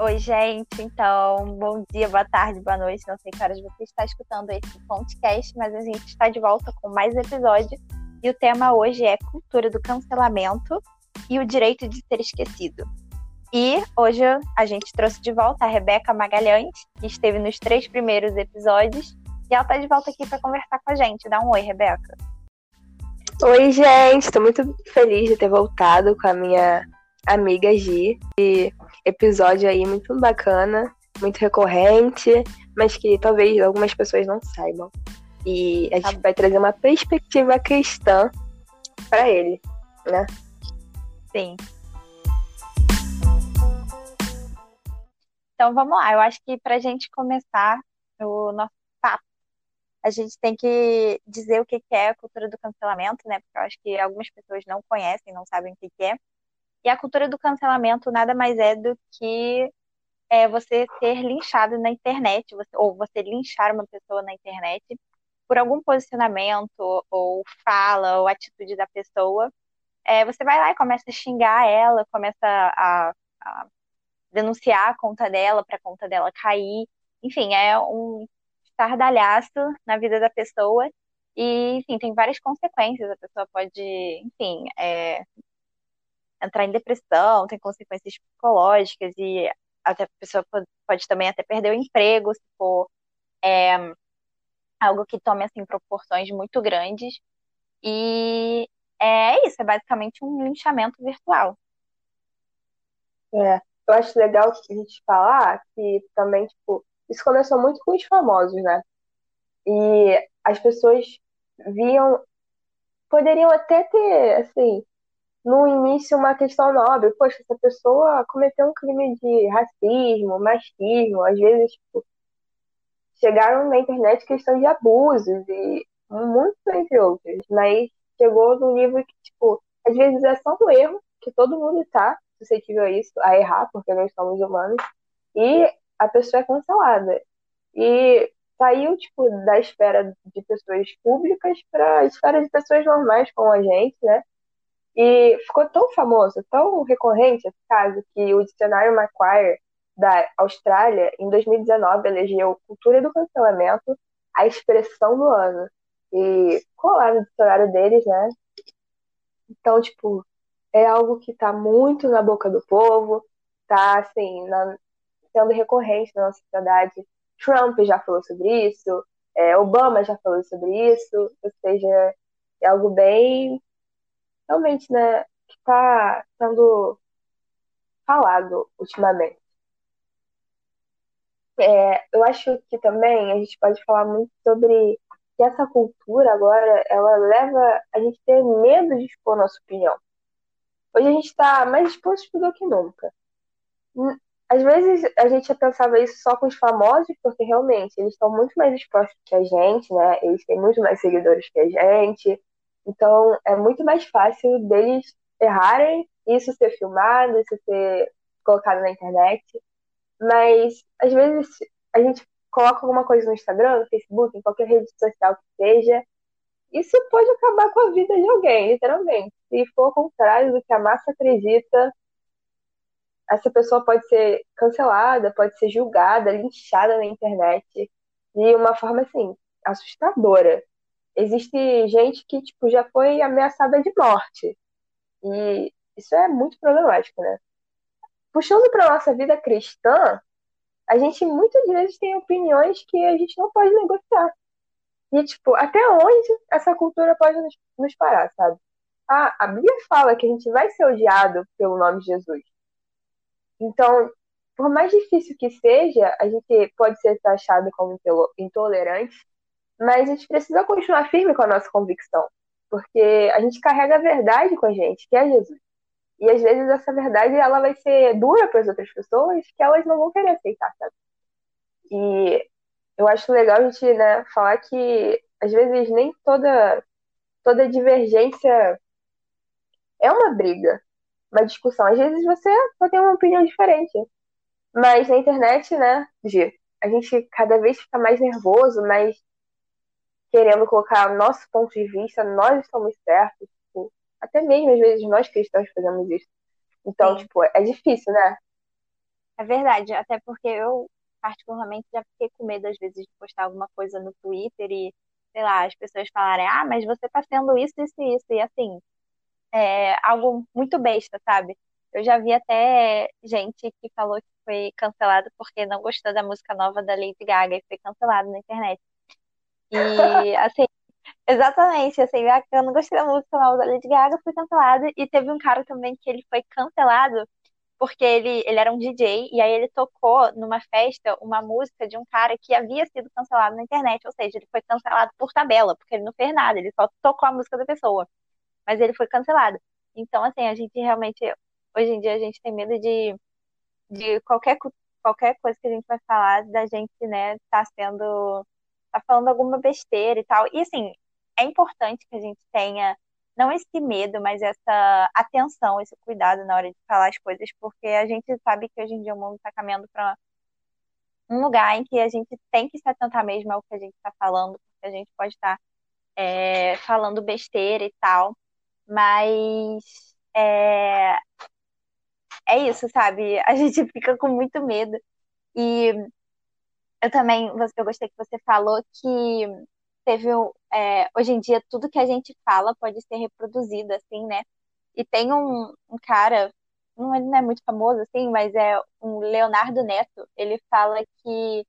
Oi, gente. Então, bom dia, boa tarde, boa noite. Não sei que horas você está escutando esse podcast, mas a gente está de volta com mais episódio. E o tema hoje é cultura do cancelamento e o direito de ser esquecido. E hoje a gente trouxe de volta a Rebeca Magalhães, que esteve nos três primeiros episódios. E ela está de volta aqui para conversar com a gente. Dá um oi, Rebeca. Oi, gente. Estou muito feliz de ter voltado com a minha amiga Gi. E episódio aí muito bacana, muito recorrente, mas que talvez algumas pessoas não saibam. E a gente tá. vai trazer uma perspectiva cristã para ele, né? Sim. Então vamos lá, eu acho que para a gente começar o nosso papo, a gente tem que dizer o que é a cultura do cancelamento, né? Porque eu acho que algumas pessoas não conhecem, não sabem o que é. E a cultura do cancelamento nada mais é do que é, você ser linchado na internet, você, ou você linchar uma pessoa na internet por algum posicionamento, ou fala, ou atitude da pessoa. É, você vai lá e começa a xingar ela, começa a, a denunciar a conta dela para a conta dela cair. Enfim, é um estardalhaço na vida da pessoa. E, enfim, tem várias consequências. A pessoa pode, enfim, é, entrar em depressão, tem consequências psicológicas e a pessoa pode, pode também até perder o emprego se for é, algo que tome assim proporções muito grandes. E é isso, é basicamente um linchamento virtual. É, eu acho legal a gente falar que também, tipo, isso começou muito com os famosos, né? E as pessoas viam, poderiam até ter, assim, no início uma questão nobre. Poxa, essa pessoa cometeu um crime de racismo, machismo, às vezes, tipo, chegaram na internet questão de abusos e muitos entre outros. Mas chegou no nível que, tipo, às vezes é só um erro, que todo mundo está suscetível a isso, a errar, porque nós somos humanos, e a pessoa é cancelada. E saiu, tipo, da esfera de pessoas públicas para a esfera de pessoas normais como a gente, né? E ficou tão famoso, tão recorrente esse caso, que o dicionário Macquarie da Austrália, em 2019, elegeu cultura do cancelamento a expressão do ano. E lá no dicionário deles, né? Então, tipo, é algo que tá muito na boca do povo, tá, assim, na, sendo recorrente na nossa sociedade. Trump já falou sobre isso, é, Obama já falou sobre isso, ou seja, é algo bem realmente, né, que está sendo falado ultimamente. É, eu acho que também a gente pode falar muito sobre que essa cultura agora, ela leva a gente a ter medo de expor nossa opinião. Hoje a gente está mais exposto do que nunca. Hum, às vezes a gente já pensava isso só com os famosos, porque realmente eles estão muito mais expostos que a gente, né? Eles têm muito mais seguidores que a gente, então, é muito mais fácil deles errarem, isso ser filmado, isso ser colocado na internet. Mas, às vezes, a gente coloca alguma coisa no Instagram, no Facebook, em qualquer rede social que seja, isso pode acabar com a vida de alguém, literalmente. Se for ao contrário do que a massa acredita, essa pessoa pode ser cancelada, pode ser julgada, linchada na internet de uma forma assim assustadora existe gente que tipo já foi ameaçada de morte. E isso é muito problemático, né? Puxando para nossa vida cristã, a gente muitas vezes tem opiniões que a gente não pode negociar. E, tipo, até onde essa cultura pode nos, nos parar, sabe? A, a Bíblia fala que a gente vai ser odiado pelo nome de Jesus. Então, por mais difícil que seja, a gente pode ser taxado como intolerante, mas a gente precisa continuar firme com a nossa convicção, porque a gente carrega a verdade com a gente, que é Jesus. E às vezes essa verdade ela vai ser dura para as outras pessoas, que elas não vão querer aceitar, sabe? E eu acho legal a gente né, falar que às vezes nem toda toda divergência é uma briga, uma discussão. Às vezes você pode ter uma opinião diferente. Mas na internet, né, Gi, a gente cada vez fica mais nervoso, mais querendo colocar nosso ponto de vista, nós estamos certos. Tipo, até mesmo às vezes nós cristãos fazemos isso. Então, Sim. tipo, é difícil, né? É verdade, até porque eu, particularmente, já fiquei com medo, às vezes, de postar alguma coisa no Twitter e, sei lá, as pessoas falarem, ah, mas você tá sendo isso, isso e isso. E assim, é algo muito besta, sabe? Eu já vi até gente que falou que foi cancelado porque não gostou da música nova da Lady Gaga e foi cancelado na internet. E, assim, exatamente, assim, eu não gostei da música nova da Lady Gaga, fui cancelado. E teve um cara também que ele foi cancelado porque ele, ele era um DJ e aí ele tocou numa festa uma música de um cara que havia sido cancelado na internet, ou seja, ele foi cancelado por tabela, porque ele não fez nada, ele só tocou a música da pessoa, mas ele foi cancelado. Então, assim, a gente realmente, hoje em dia, a gente tem medo de, de qualquer, qualquer coisa que a gente vai falar, da gente, né, tá sendo, tá falando alguma besteira e tal. E, assim, é importante que a gente tenha não esse medo, mas essa atenção, esse cuidado na hora de falar as coisas, porque a gente sabe que hoje em dia o mundo está caminhando para um lugar em que a gente tem que se atentar mesmo ao que a gente está falando, porque a gente pode estar tá, é, falando besteira e tal, mas é, é isso, sabe? A gente fica com muito medo. E eu também, eu gostei que você falou que teve é, hoje em dia tudo que a gente fala pode ser reproduzido assim né? E tem um, um cara não ele não é muito famoso assim mas é um Leonardo Neto. Ele fala que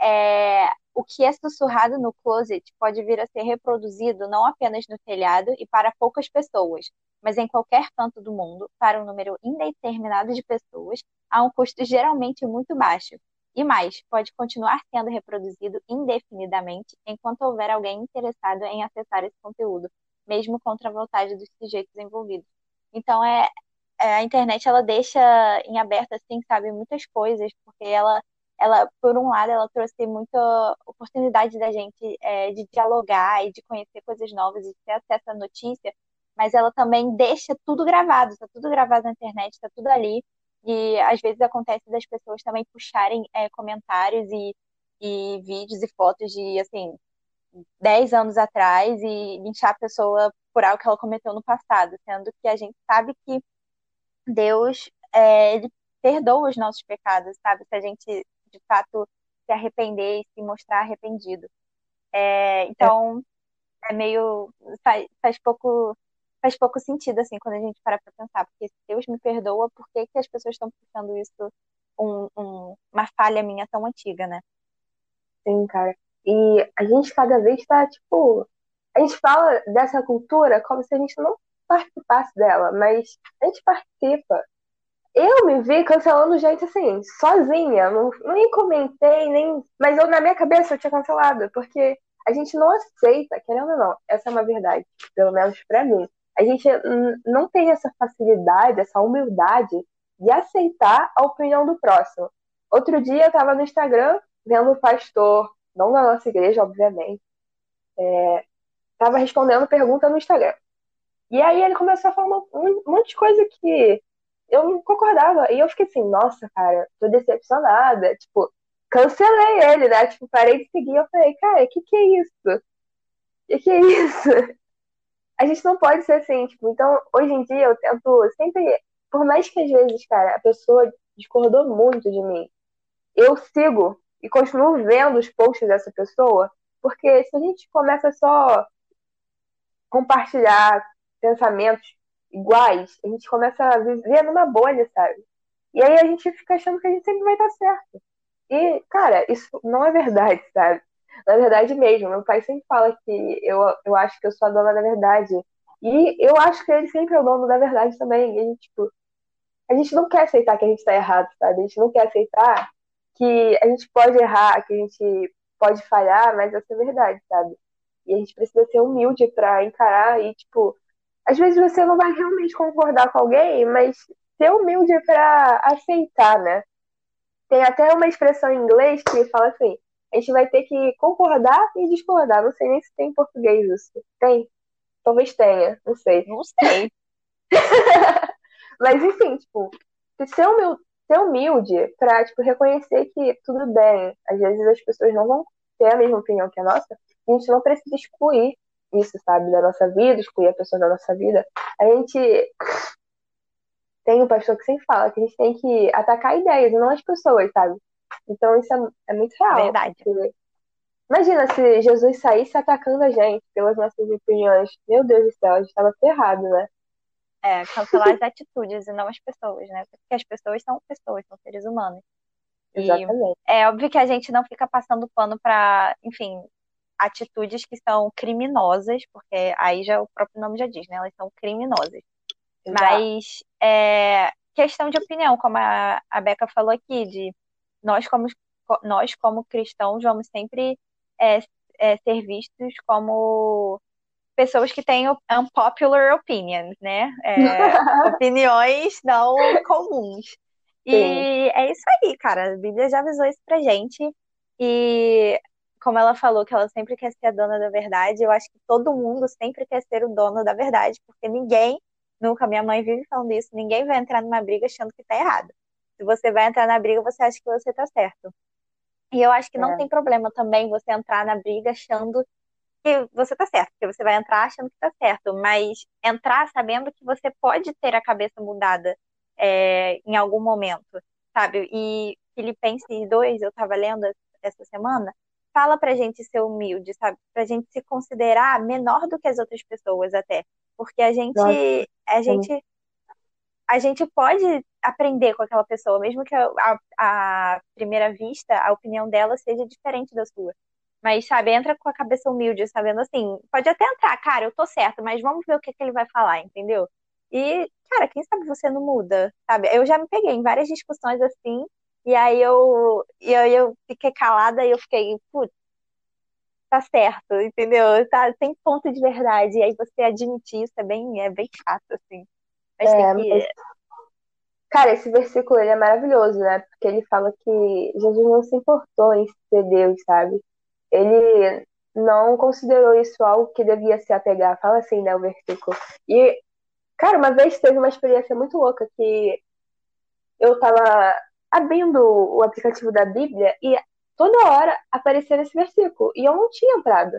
é, o que é sussurrado no closet pode vir a ser reproduzido não apenas no telhado e para poucas pessoas mas em qualquer canto do mundo para um número indeterminado de pessoas a um custo geralmente muito baixo e mais, pode continuar sendo reproduzido indefinidamente enquanto houver alguém interessado em acessar esse conteúdo, mesmo contra a vontade dos sujeitos envolvidos. Então, é, é, a internet ela deixa em aberto, assim, sabe, muitas coisas, porque ela, ela por um lado, ela trouxe muita oportunidade da gente é, de dialogar e de conhecer coisas novas e ter acesso à notícia, mas ela também deixa tudo gravado, está tudo gravado na internet, está tudo ali. E às vezes acontece das pessoas também puxarem é, comentários e, e vídeos e fotos de, assim, 10 anos atrás e linchar a pessoa por algo que ela cometeu no passado, sendo que a gente sabe que Deus, é, ele perdoa os nossos pecados, sabe? Se a gente, de fato, se arrepender e se mostrar arrependido. É, então, é. é meio. Faz, faz pouco faz pouco sentido, assim, quando a gente para pra pensar, porque se Deus me perdoa, por que, que as pessoas estão puxando isso, um, um, uma falha minha tão antiga, né? Sim, cara. E a gente cada vez tá, tipo, a gente fala dessa cultura como se a gente não participasse dela, mas a gente participa. Eu me vi cancelando gente assim, sozinha, não, nem comentei, nem. Mas eu, na minha cabeça, eu tinha cancelado, porque a gente não aceita, querendo ou não, essa é uma verdade, pelo menos para mim a gente não tem essa facilidade, essa humildade de aceitar a opinião do próximo. Outro dia eu estava no Instagram vendo o pastor, não da nossa igreja, obviamente, estava é, respondendo pergunta no Instagram. E aí ele começou a falar um, monte de coisa que eu não concordava. E eu fiquei assim, nossa, cara, tô decepcionada. Tipo, cancelei ele, né? Tipo, parei de seguir. Eu falei, cara, o que que é isso? O que que é isso? A gente não pode ser assim, tipo, então, hoje em dia eu tento sempre, por mais que às vezes, cara, a pessoa discordou muito de mim, eu sigo e continuo vendo os posts dessa pessoa, porque se a gente começa só compartilhar pensamentos iguais, a gente começa a viver numa bolha, sabe? E aí a gente fica achando que a gente sempre vai estar certo. E, cara, isso não é verdade, sabe? Na verdade mesmo. Meu pai sempre fala que eu, eu acho que eu sou a dona da verdade. E eu acho que ele sempre é o dono da verdade também. E a gente, tipo, a gente não quer aceitar que a gente está errado, sabe? A gente não quer aceitar que a gente pode errar, que a gente pode falhar, mas essa é a verdade, sabe? E a gente precisa ser humilde para encarar e, tipo, às vezes você não vai realmente concordar com alguém, mas ser humilde para aceitar, né? Tem até uma expressão em inglês que fala assim: a gente vai ter que concordar e discordar. Não sei nem se tem em português isso. Tem? Talvez tenha, não sei. Não sei. Mas enfim, tipo, ser humilde, ser humilde pra, tipo, reconhecer que tudo bem. Às vezes as pessoas não vão ter a mesma opinião que a nossa. A gente não precisa excluir isso, sabe, da nossa vida, excluir a pessoa da nossa vida. A gente tem um pastor que sempre fala que a gente tem que atacar ideias, não as pessoas, sabe? Então isso é, é muito real. Verdade. Porque... Imagina se Jesus saísse atacando a gente pelas nossas opiniões. Meu Deus do céu, a gente estava ferrado, né? É, cancelar as atitudes e não as pessoas, né? Porque as pessoas são pessoas, são seres humanos. E Exatamente. é óbvio que a gente não fica passando pano para, enfim, atitudes que são criminosas, porque aí já o próprio nome já diz, né? Elas são criminosas. Exato. Mas é questão de opinião, como a, a Beca falou aqui, de nós como, nós como cristãos vamos sempre é, é, ser vistos como pessoas que têm unpopular opinions, né? É, opiniões não comuns. E Sim. é isso aí, cara. A Bíblia já avisou isso pra gente. E como ela falou que ela sempre quer ser a dona da verdade, eu acho que todo mundo sempre quer ser o dono da verdade, porque ninguém, nunca, minha mãe vive falando isso, ninguém vai entrar numa briga achando que tá errado. Se você vai entrar na briga, você acha que você tá certo. E eu acho que não É. tem problema também você entrar na briga achando que você tá certo, porque você vai entrar achando que tá certo, mas entrar sabendo que você pode ter a cabeça mudada é, em algum momento, sabe? E Filipenses 2, eu tava lendo essa semana, fala pra gente ser humilde, sabe? Pra gente se considerar menor do que as outras pessoas até. Porque a gente, Nossa, a gente, a gente pode aprender com aquela pessoa, mesmo que a, primeira vista, a opinião dela seja diferente da sua. Mas, sabe, entra com a cabeça humilde, sabendo assim, pode até entrar, cara, eu tô certo, mas vamos ver o que, que ele vai falar, entendeu? E, cara, quem sabe você não muda, sabe? Eu já me peguei em várias discussões assim, e aí eu, e aí eu fiquei calada e eu fiquei, putz, tá certo, entendeu? Tá, tem ponto de verdade. E aí você admitir isso é bem, é bem chato, assim. Mas É, tem mas, que. Cara, esse versículo ele é maravilhoso, né? Porque ele fala que Jesus não se importou em ser Deus, sabe? Ele não considerou isso algo que devia se apegar. Fala assim, né, o versículo. E, cara, uma vez teve uma experiência muito louca que eu tava abrindo o aplicativo da Bíblia e toda hora aparecia esse versículo. E eu não tinha entrado.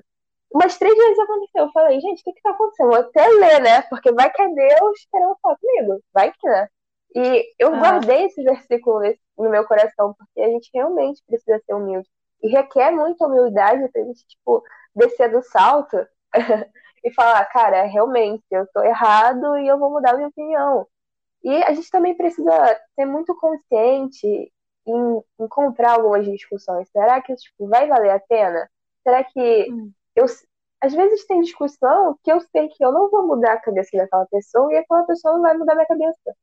Umas três vezes aconteceu. Eu falei, gente, o que que tá acontecendo? Vou até ler, né? Porque vai que é Deus querendo falar comigo. Vai que, né? E eu Ah, guardei esse versículo no meu coração, porque a gente realmente precisa ser humilde. E requer muita humildade pra gente, tipo, descer do salto e falar, cara, realmente, eu tô errado e eu vou mudar minha opinião. E a gente também precisa ser muito consciente em, em comprar algumas discussões. Será que, tipo, vai valer a pena? Será que hum, eu, às vezes tem discussão que eu sei que eu não vou mudar a cabeça daquela pessoa e aquela pessoa não vai mudar minha cabeça.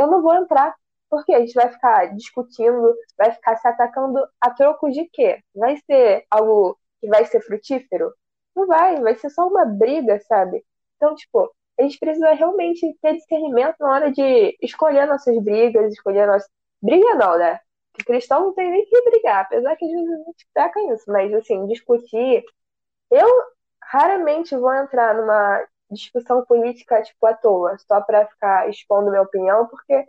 Eu não vou entrar, porque a gente vai ficar discutindo, vai ficar se atacando a troco de quê? Vai ser algo que vai ser frutífero? Não vai, vai ser só uma briga, sabe? Então, tipo, a gente precisa realmente ter discernimento na hora de escolher nossas brigas, escolher nossas. Briga não, né? Porque cristão não tem nem que brigar, apesar que às vezes a gente peca nisso, mas assim, discutir eu raramente vou entrar numa discussão política, tipo, à toa, só para ficar expondo minha opinião, porque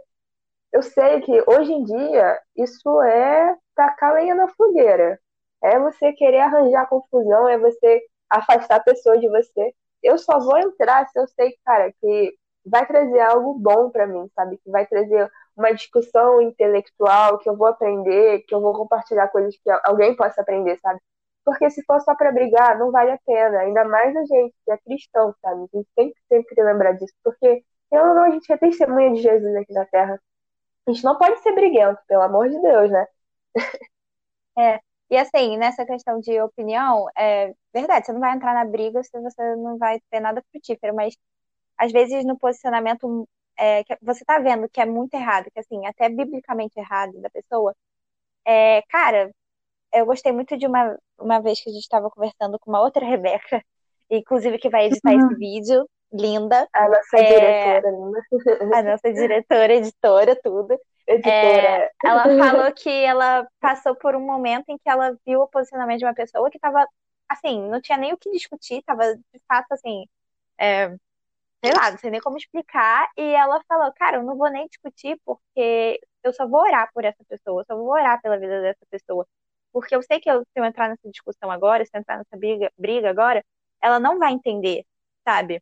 eu sei que hoje em dia isso é tacar lenha na fogueira. É você querer arranjar confusão, é você afastar a pessoa de você. Eu só vou entrar se eu sei, cara, que vai trazer algo bom para mim, sabe? Que vai trazer uma discussão intelectual, que eu vou aprender, que eu vou compartilhar coisas que alguém possa aprender, sabe? Porque se for só para brigar, não vale a pena. Ainda mais a gente que é cristão, sabe? A gente tem que sempre lembrar disso. Porque, eu não, a gente é testemunha de Jesus aqui na Terra. A gente não pode ser briguento, pelo amor de Deus, né? é. E assim, nessa questão de opinião, é verdade, você não vai entrar na briga se você não vai ter nada frutífero, mas às vezes no posicionamento é, que você tá vendo que é muito errado, que assim, até biblicamente errado da pessoa, é, cara, eu gostei muito de uma, uma vez que a gente estava conversando com uma outra Rebeca, inclusive que vai editar esse vídeo, linda, A nossa É. diretora, linda. a nossa diretora, editora, tudo. editora. É, ela falou que ela passou por um momento em que ela viu o posicionamento de uma pessoa que estava, assim, não tinha nem o que discutir, estava de fato assim, é, sei lá, não sei nem como explicar. E ela falou, cara, eu não vou nem discutir porque eu só vou orar por essa pessoa, eu só vou orar pela vida dessa pessoa. Porque eu sei que eu, se eu entrar nessa discussão agora, se eu entrar nessa briga, briga agora, ela não vai entender, sabe?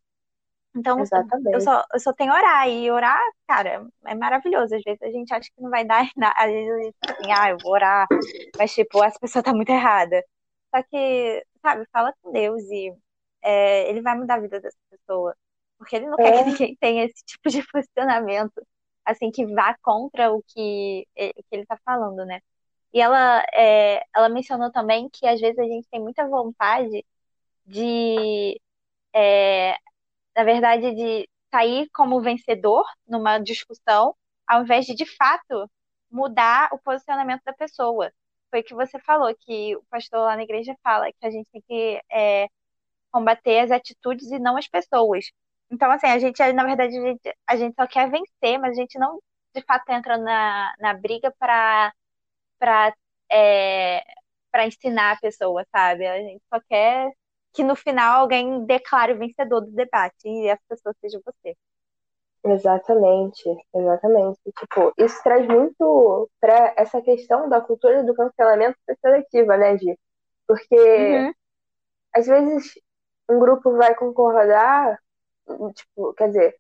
Então, Exatamente. eu só, eu só tenho orar. E orar, cara, é maravilhoso. Às vezes a gente acha que não vai dar nada. Às vezes a gente assim, ah, eu vou orar. Mas, tipo, essa pessoa tá muito errada. Só que, sabe, fala com Deus e é, ele vai mudar a vida dessa pessoa. Porque ele não é. quer que ninguém tenha esse tipo de posicionamento, assim, que vá contra o que, o que ele tá falando, né? E ela, é, ela mencionou também que às vezes a gente tem muita vontade de é, na verdade, de sair como vencedor numa discussão, ao invés de, de fato, mudar o posicionamento da pessoa. Foi o que você falou, que o pastor lá na igreja fala, que a gente tem que é, combater as atitudes e não as pessoas. Então, assim, a gente, na verdade, a gente, a gente só quer vencer, mas a gente não, de fato, entra na, na briga para para é, para ensinar a pessoa, sabe? A gente só quer que no final alguém declare o vencedor do debate e essa pessoa seja você. Exatamente, exatamente. Tipo, isso traz muito para essa questão da cultura do cancelamento seletiva, né, Gi? Porque uhum. às vezes um grupo vai concordar, tipo, quer dizer,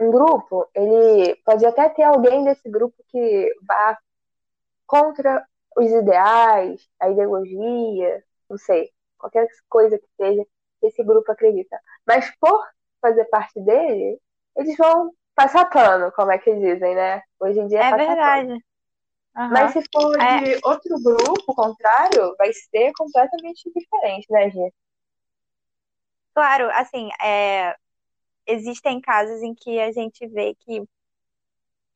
um grupo, ele pode até ter alguém desse grupo que vá contra os ideais, a ideologia, não sei qualquer coisa que seja que esse grupo acredita. Mas por fazer parte dele, eles vão passar pano, como é que dizem, né? Hoje em dia é, é verdade. Uhum. Mas se for é. de outro grupo contrário, vai ser completamente diferente, né, gente? Claro, assim, é, existem casos em que a gente vê que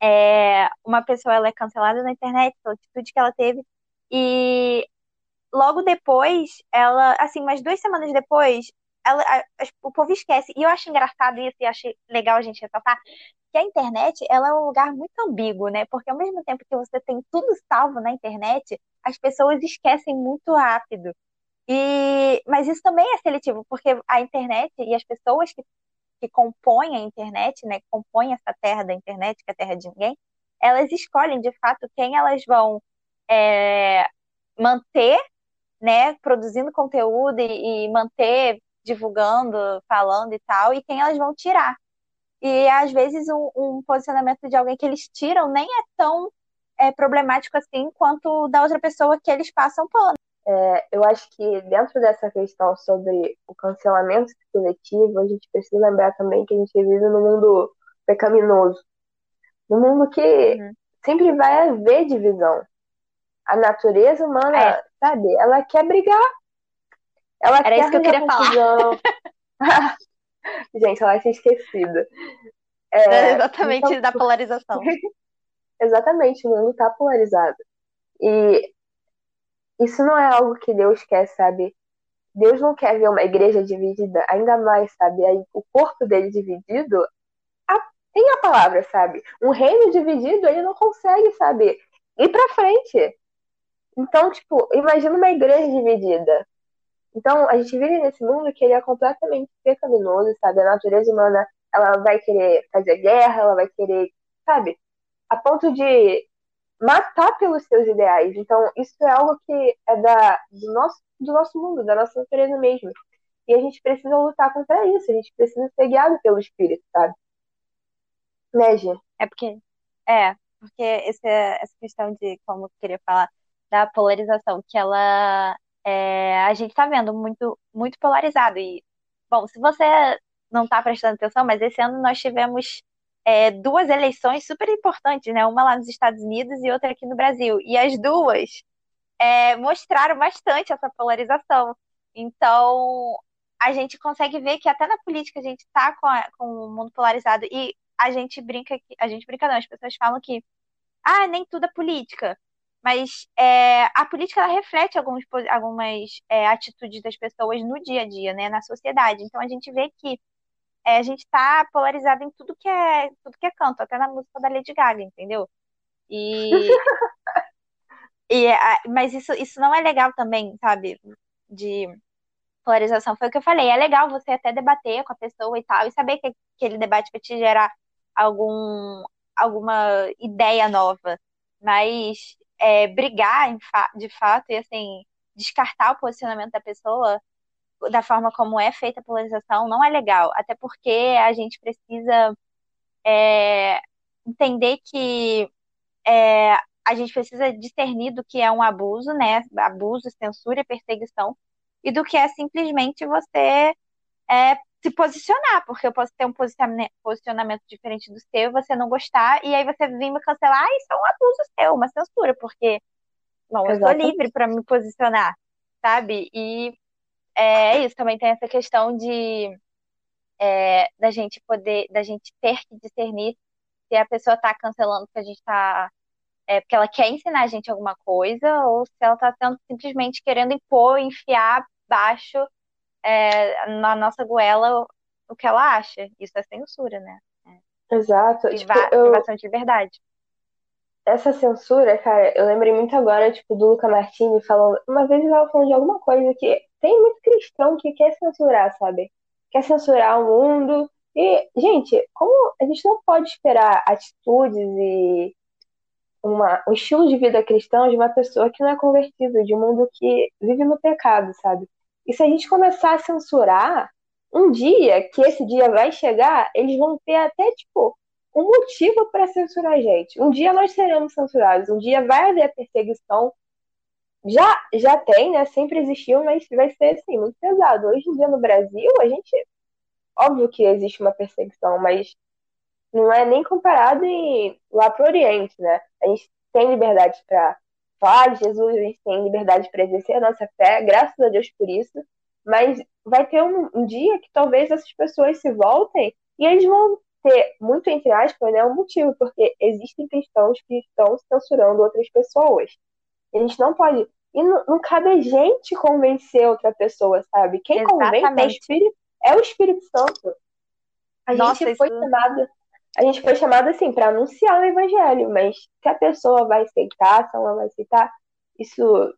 é, uma pessoa ela é cancelada na internet pela atitude que ela teve e logo depois, ela, assim, umas duas semanas depois, ela, a, a, o povo esquece. E eu acho engraçado isso e acho legal a gente ressaltar que a internet ela é um lugar muito ambíguo, né? Porque ao mesmo tempo que você tem tudo salvo na internet, as pessoas esquecem muito rápido. E, mas isso também é seletivo, porque a internet e as pessoas que, que compõem a internet, né, que compõem essa terra da internet, que é a terra de ninguém, elas escolhem de fato quem elas vão é, manter né, produzindo conteúdo e, e manter divulgando, falando e tal, e quem elas vão tirar. E às vezes um, um posicionamento de alguém que eles tiram nem é tão é, problemático assim quanto da outra pessoa que eles passam pano. É, eu acho que dentro dessa questão sobre o cancelamento seletivo, a gente precisa lembrar também que a gente vive num mundo pecaminoso. Num mundo que uhum. sempre vai haver divisão. A natureza humana é sabe? Ela quer brigar. Ela Era quer isso que eu queria confusão. falar. Gente, ela tinha esquecido. É, é exatamente então, da polarização. exatamente, o mundo tá polarizado. E isso não é algo que Deus quer, sabe? Deus não quer ver uma igreja dividida, ainda mais, sabe? Aí, o corpo dele dividido a, tem a palavra, sabe? Um reino dividido, ele não consegue, sabe? Ir pra frente. Então, tipo, imagina uma igreja dividida. Então, a gente vive nesse mundo que ele é completamente pecaminoso, sabe? A natureza humana, ela vai querer fazer guerra, ela vai querer, sabe? A ponto de matar pelos seus ideais. Então, isso é algo que é da, do, nosso, do nosso mundo, da nossa natureza mesmo. E a gente precisa lutar contra isso, a gente precisa ser guiado pelo Espírito, sabe? Né, Gi? É porque, é, porque esse, essa questão de, como eu queria falar, da polarização, que ela é, a gente está vendo muito, muito polarizado. E, bom, se você não está prestando atenção, mas esse ano nós tivemos é, duas eleições super importantes, né? Uma lá nos Estados Unidos e outra aqui no Brasil. E as duas é, mostraram bastante essa polarização. Então, a gente consegue ver que até na política a gente está com, com o mundo polarizado e a gente brinca que a gente brinca não, as pessoas falam que ah, nem tudo é política. Mas é, a política ela reflete alguns, algumas é, atitudes das pessoas no dia a dia, né, na sociedade. Então a gente vê que é, a gente está polarizado em tudo que é tudo que é canto, até na música da Lady Gaga, entendeu? E, e mas isso, isso não é legal também, sabe? De polarização. Foi o que eu falei. É legal você até debater com a pessoa e tal, e saber que aquele debate vai te gerar algum, alguma ideia nova. Mas é, brigar fa de fato e assim descartar o posicionamento da pessoa da forma como é feita a polarização não é legal, até porque a gente precisa é, entender que é, a gente precisa discernir do que é um abuso, né? Abuso, censura e perseguição, e do que é simplesmente você é, se posicionar, porque eu posso ter um posicionamento diferente do seu, você não gostar, e aí você vir me cancelar, ah, isso é um abuso seu, uma censura, porque não, eu sou livre para me posicionar, sabe? E é isso, também tem essa questão de é, da gente poder, da gente ter que discernir se a pessoa está cancelando porque a gente está é, porque ela quer ensinar a gente alguma coisa ou se ela está simplesmente querendo impor, enfiar baixo é, na nossa goela o que ela acha. Isso é censura, né? É. Exato. Priva tipo, eu... Privação de liberdade. Essa censura, cara, eu lembrei muito agora, tipo, do Luca Martini falando. Uma vez ele estava falando de alguma coisa que tem muito cristão que quer censurar, sabe? Quer censurar o mundo. E, gente, como a gente não pode esperar atitudes e uma, um estilo de vida cristão de uma pessoa que não é convertida, de um mundo que vive no pecado, sabe? E se a gente começar a censurar, um dia que esse dia vai chegar, eles vão ter até, tipo, um motivo para censurar a gente. Um dia nós seremos censurados, um dia vai haver perseguição. Já, já tem, né? Sempre existiu, mas vai ser, assim, muito pesado. Hoje em dia no Brasil, a gente. Óbvio que existe uma perseguição, mas não é nem comparado em, lá para o Oriente, né? A gente tem liberdade para falar de Jesus, a gente tem liberdade para exercer a nossa fé, graças a Deus por isso, mas vai ter um, um, dia que talvez essas pessoas se voltem e eles vão ter, muito entre aspas, né, um motivo, porque existem cristãos que estão censurando outras pessoas. A gente não pode. E não, não cabe a gente convencer outra pessoa, sabe? Quem Exatamente. convence é o Espírito, é o Espírito Santo. A Nossa, gente foi isso... chamado a gente foi chamado assim para anunciar o evangelho, mas se a pessoa vai aceitar, se ela vai aceitar, isso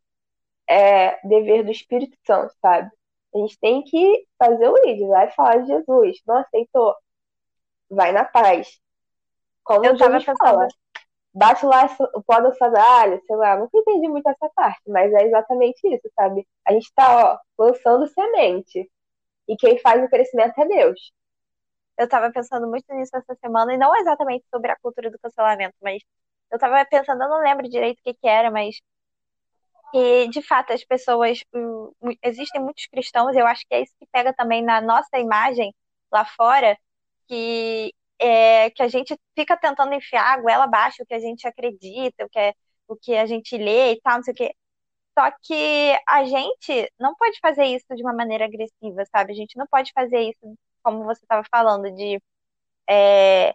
é dever do Espírito Santo, sabe? A gente tem que fazer o vídeo, vai falar de Jesus. Não aceitou? Vai na paz. Como eu Jesus pensando... fala. Bate lá o pó da sandália, sei lá. Nunca entendi muito essa parte, mas é exatamente isso, sabe? A gente tá, ó, lançando semente. E quem faz o crescimento é Deus eu estava pensando muito nisso essa semana, e não exatamente sobre a cultura do cancelamento, mas eu estava pensando, eu não lembro direito o que, que era, mas que de fato as pessoas. Existem muitos cristãos, eu acho que é isso que pega também na nossa imagem lá fora, que, é, que a gente fica tentando enfiar a goela abaixo o que a gente acredita, o que, é, o que a gente lê e tal, não sei o quê. Só que a gente não pode fazer isso de uma maneira agressiva, sabe? A gente não pode fazer isso como você estava falando, de, é,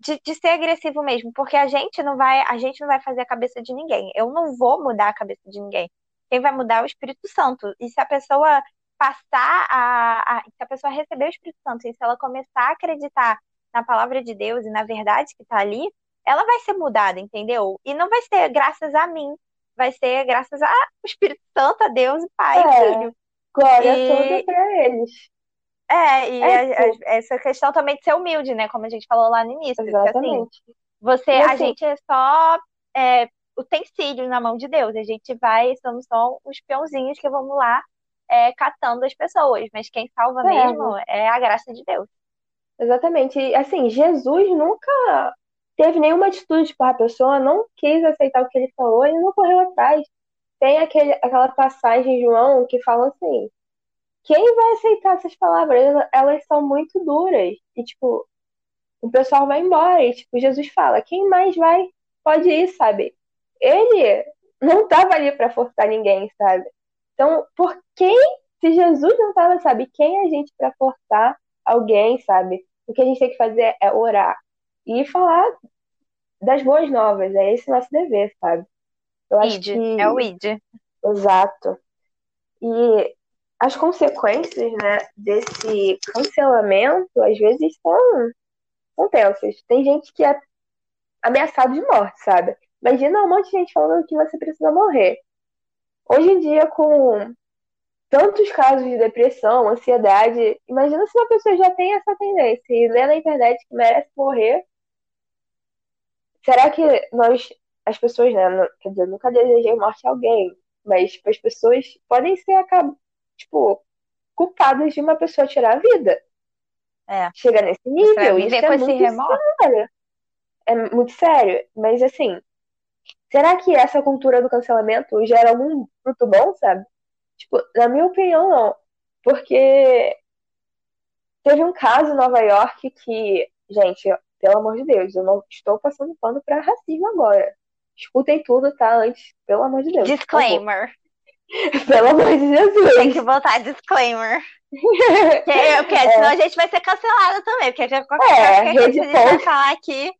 de, de, ser agressivo mesmo, porque a gente não vai, a gente não vai fazer a cabeça de ninguém. Eu não vou mudar a cabeça de ninguém. Quem vai mudar é o Espírito Santo. E se a pessoa passar a, a se a pessoa receber o Espírito Santo e se ela começar a acreditar na palavra de Deus e na verdade que está ali, ela vai ser mudada, entendeu? E não vai ser graças a mim, vai ser graças ao Espírito Santo, a Deus e Pai é, e Filho. Glória e... toda para eles. É, e é, a, a, essa questão também de ser humilde, né? Como a gente falou lá no início. Assim, Exatamente. assim, você, assim, a gente é só é, utensílio na mão de Deus. A gente vai, somos só os peãozinhos que vamos lá é, catando as pessoas. Mas quem salva é. mesmo é a graça de Deus. Exatamente. E, assim, Jesus nunca teve nenhuma atitude, tipo, a pessoa não quis aceitar o que ele falou e não correu atrás. Tem aquele, aquela passagem, João, que fala assim, quem vai aceitar essas palavras? Elas são muito duras. E, tipo, o pessoal vai embora. E, tipo, Jesus fala: quem mais vai? Pode ir, sabe? Ele não estava ali para forçar ninguém, sabe? Então, por quem, se Jesus não estava, sabe, quem é a gente para forçar alguém, sabe? O que a gente tem que fazer é orar e falar das boas novas. É esse nosso dever, sabe? Eu acho que... é o ID. Exato. E as consequências né, desse cancelamento às vezes são, são tensas. Tem gente que é ameaçado de morte, sabe? Imagina um monte de gente falando que você precisa morrer. Hoje em dia, com tantos casos de depressão, ansiedade, imagina se uma pessoa já tem essa tendência e lê na internet que merece morrer. Será que nós, as pessoas, né? Quer dizer, nunca desejei morte a alguém, mas as pessoas podem ser tipo, culpadas de uma pessoa tirar a vida. É. Chega nesse nível. Isso é muito sério. É muito sério. Mas assim, será que essa cultura do cancelamento gera algum fruto bom, sabe? Tipo, na minha opinião, não. Porque teve um caso em Nova York que, gente, pelo amor de Deus, eu não estou passando pano para racismo agora. Escutem tudo, tá? Antes, pelo amor de Deus. Disclaimer. Pelo amor de Jesus. Tem que botar disclaimer. porque, porque é. senão a gente vai ser cancelada também, porque já qualquer é, coisa que a gente vai falar aqui.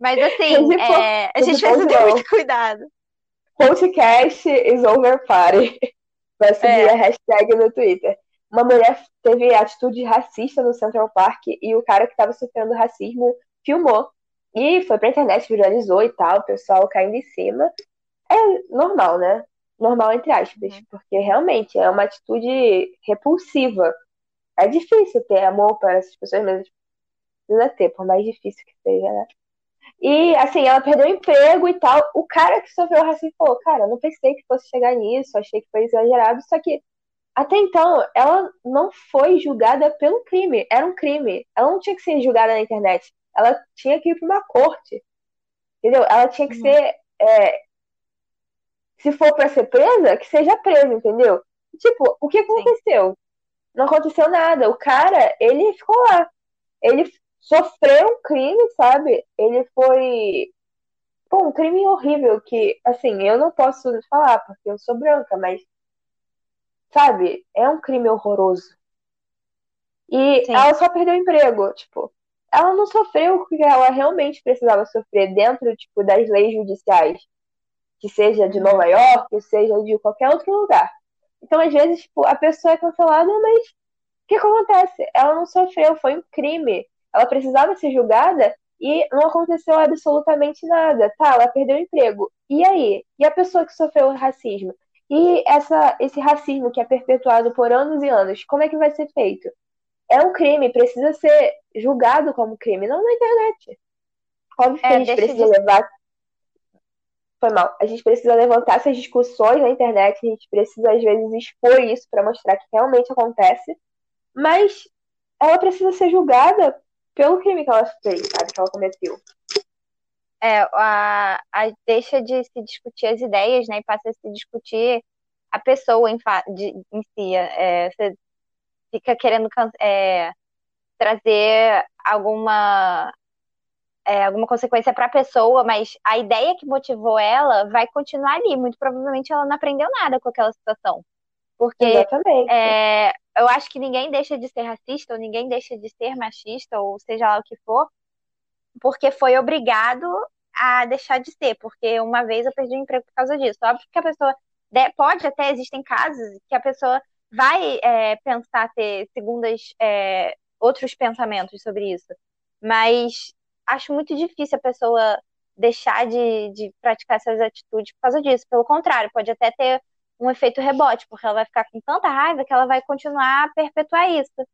Mas assim, é, a gente precisa ter muito cuidado. Podcast is over party. Vai seguir é. a hashtag no Twitter. Uma mulher teve atitude racista no Central Park e o cara que estava sofrendo racismo filmou. E foi pra internet, viralizou e tal, o pessoal caindo em cima. É normal, né? normal, entre aspas, uhum. porque realmente é uma atitude repulsiva. É difícil ter amor para essas pessoas, mas precisa ter, por mais difícil que seja, né? E, assim, ela perdeu o emprego e tal. O cara que sofreu racismo falou: Cara, eu não pensei que fosse chegar nisso, achei que foi exagerado. Só que, até então, ela não foi julgada pelo crime. Era um crime. Ela não tinha que ser julgada na internet. Ela tinha que ir para uma corte. Entendeu? Ela tinha que uhum. ser é, se for para ser presa, que seja presa, entendeu? Tipo, o que aconteceu? Sim. Não aconteceu nada. O cara, ele ficou lá. Ele sofreu um crime, sabe? Ele foi. Pô, um crime horrível que, assim, eu não posso falar porque eu sou branca, mas. Sabe? É um crime horroroso. E Sim. ela só perdeu o emprego. Tipo, ela não sofreu o que ela realmente precisava sofrer dentro, tipo, das leis judiciais que seja de Nova York, que seja de qualquer outro lugar. Então, às vezes, tipo, a pessoa é cancelada, mas o que acontece? Ela não sofreu, foi um crime. Ela precisava ser julgada e não aconteceu absolutamente nada. Tá, ela perdeu o emprego. E aí? E a pessoa que sofreu racismo? E essa, esse racismo que é perpetuado por anos e anos, como é que vai ser feito? É um crime, precisa ser julgado como crime, não na internet. Óbvio que é, a gente precisa de... levar foi mal. A gente precisa levantar essas discussões na internet, a gente precisa, às vezes, expor isso para mostrar que realmente acontece, mas ela precisa ser julgada pelo crime que ela fez, sabe, que ela cometeu. É, a, a deixa de se discutir as ideias, né, e passa a se discutir a pessoa em, de, em si. É, você fica querendo é, trazer alguma é, alguma consequência para a pessoa, mas a ideia que motivou ela vai continuar ali. Muito provavelmente ela não aprendeu nada com aquela situação. Porque é, eu acho que ninguém deixa de ser racista, ou ninguém deixa de ser machista, ou seja lá o que for, porque foi obrigado a deixar de ser. Porque uma vez eu perdi o emprego por causa disso. Óbvio que a pessoa pode até, existem casos que a pessoa vai é, pensar ter segundas, é, outros pensamentos sobre isso. Mas acho muito difícil a pessoa deixar de, de praticar essas atitudes por causa disso. Pelo contrário, pode até ter um efeito rebote, porque ela vai ficar com tanta raiva que ela vai continuar a perpetuar isso.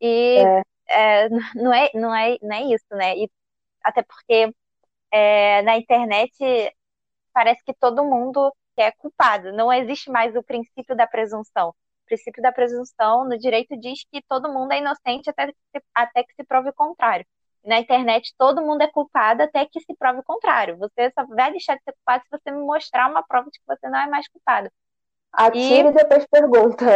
E é. É, não, é, não, é, não é isso, né? E até porque é, na internet parece que todo mundo é culpado. Não existe mais o princípio da presunção. O princípio da presunção no direito diz que todo mundo é inocente até, até que se prove o contrário na internet todo mundo é culpado até que se prove o contrário. Você só vai deixar de ser culpado se você me mostrar uma prova de que você não é mais culpado. Atire e depois pergunta.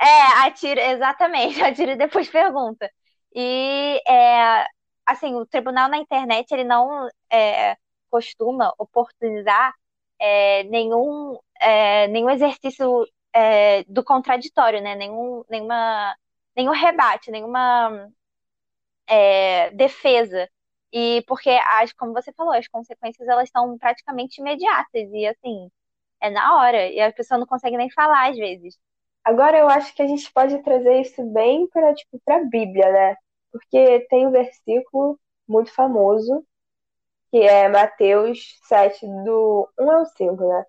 É, atire, exatamente, atire e depois pergunta. E, é, assim, o tribunal na internet, ele não é, costuma oportunizar é, nenhum, é, nenhum exercício é, do contraditório, né? Nenhum, nenhuma, nenhum rebate, nenhuma é, defesa. E porque, as, como você falou, as consequências elas são praticamente imediatas. E assim, é na hora. E a pessoa não consegue nem falar às vezes. Agora eu acho que a gente pode trazer isso bem para tipo, a Bíblia, né? Porque tem um versículo muito famoso, que é Mateus 7, do 1 ao 5, né?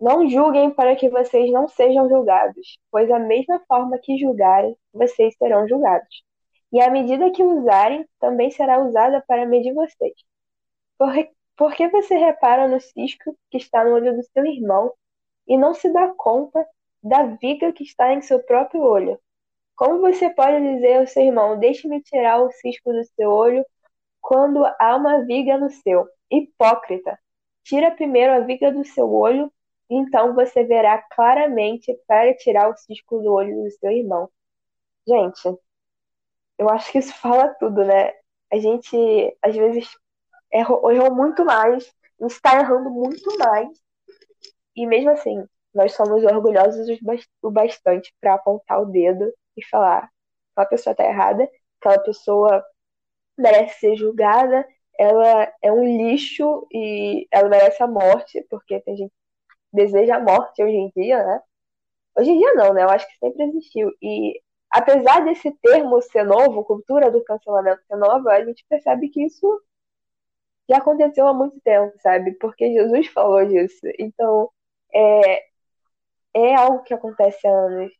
Não julguem para que vocês não sejam julgados, pois a mesma forma que julgarem, vocês serão julgados e a medida que usarem também será usada para medir vocês. Por, que você repara no cisco que está no olho do seu irmão e não se dá conta da viga que está em seu próprio olho? Como você pode dizer ao seu irmão, deixe-me tirar o cisco do seu olho, quando há uma viga no seu? Hipócrita! Tira primeiro a viga do seu olho, então você verá claramente para tirar o cisco do olho do seu irmão. Gente, eu acho que isso fala tudo, né? A gente, às vezes, errou, errou muito mais, está errando muito mais, e mesmo assim, nós somos orgulhosos o bastante para apontar o dedo e falar: aquela pessoa está errada, aquela pessoa merece ser julgada, ela é um lixo e ela merece a morte, porque tem gente que deseja a morte hoje em dia, né? Hoje em dia não, né? Eu acho que sempre existiu. E apesar desse termo ser novo, cultura do cancelamento ser nova, a gente percebe que isso já aconteceu há muito tempo, sabe? Porque Jesus falou disso. Então, é, é algo que acontece há anos.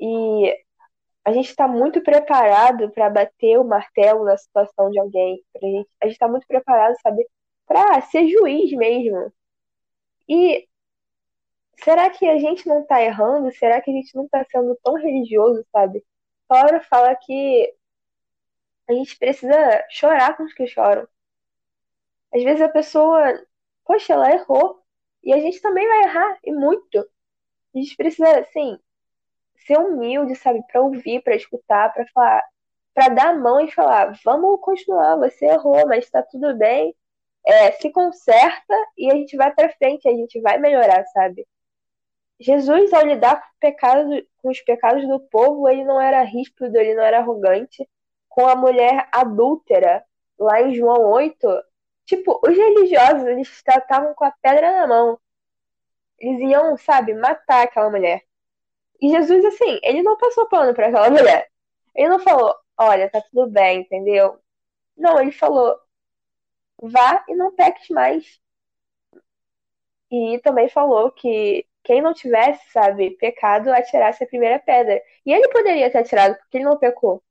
E a gente está muito preparado para bater o martelo na situação de alguém. Gente, a gente está muito preparado, sabe, para ser juiz mesmo. E será que a gente não está errando? Será que a gente não está sendo tão religioso, sabe? Paulo fala que a gente precisa chorar com os que choram. Às vezes a pessoa, poxa, ela errou. E a gente também vai errar, e muito. A gente precisa, assim, ser humilde, sabe? Para ouvir, para escutar, para falar, para dar a mão e falar: vamos continuar, você errou, mas está tudo bem. É, se conserta e a gente vai para frente, a gente vai melhorar, sabe? Jesus, ao lidar com, pecado, com os pecados do povo, ele não era ríspido, ele não era arrogante. Com a mulher adúltera, lá em João 8, tipo, os religiosos, eles estavam com a pedra na mão. Eles iam, sabe, matar aquela mulher. E Jesus, assim, ele não passou pano para aquela mulher. Ele não falou, olha, tá tudo bem, entendeu? Não, ele falou, vá e não peques mais. E também falou que quem não tivesse, sabe, pecado, atirasse a primeira pedra. E ele poderia ter atirado, porque ele não pecou.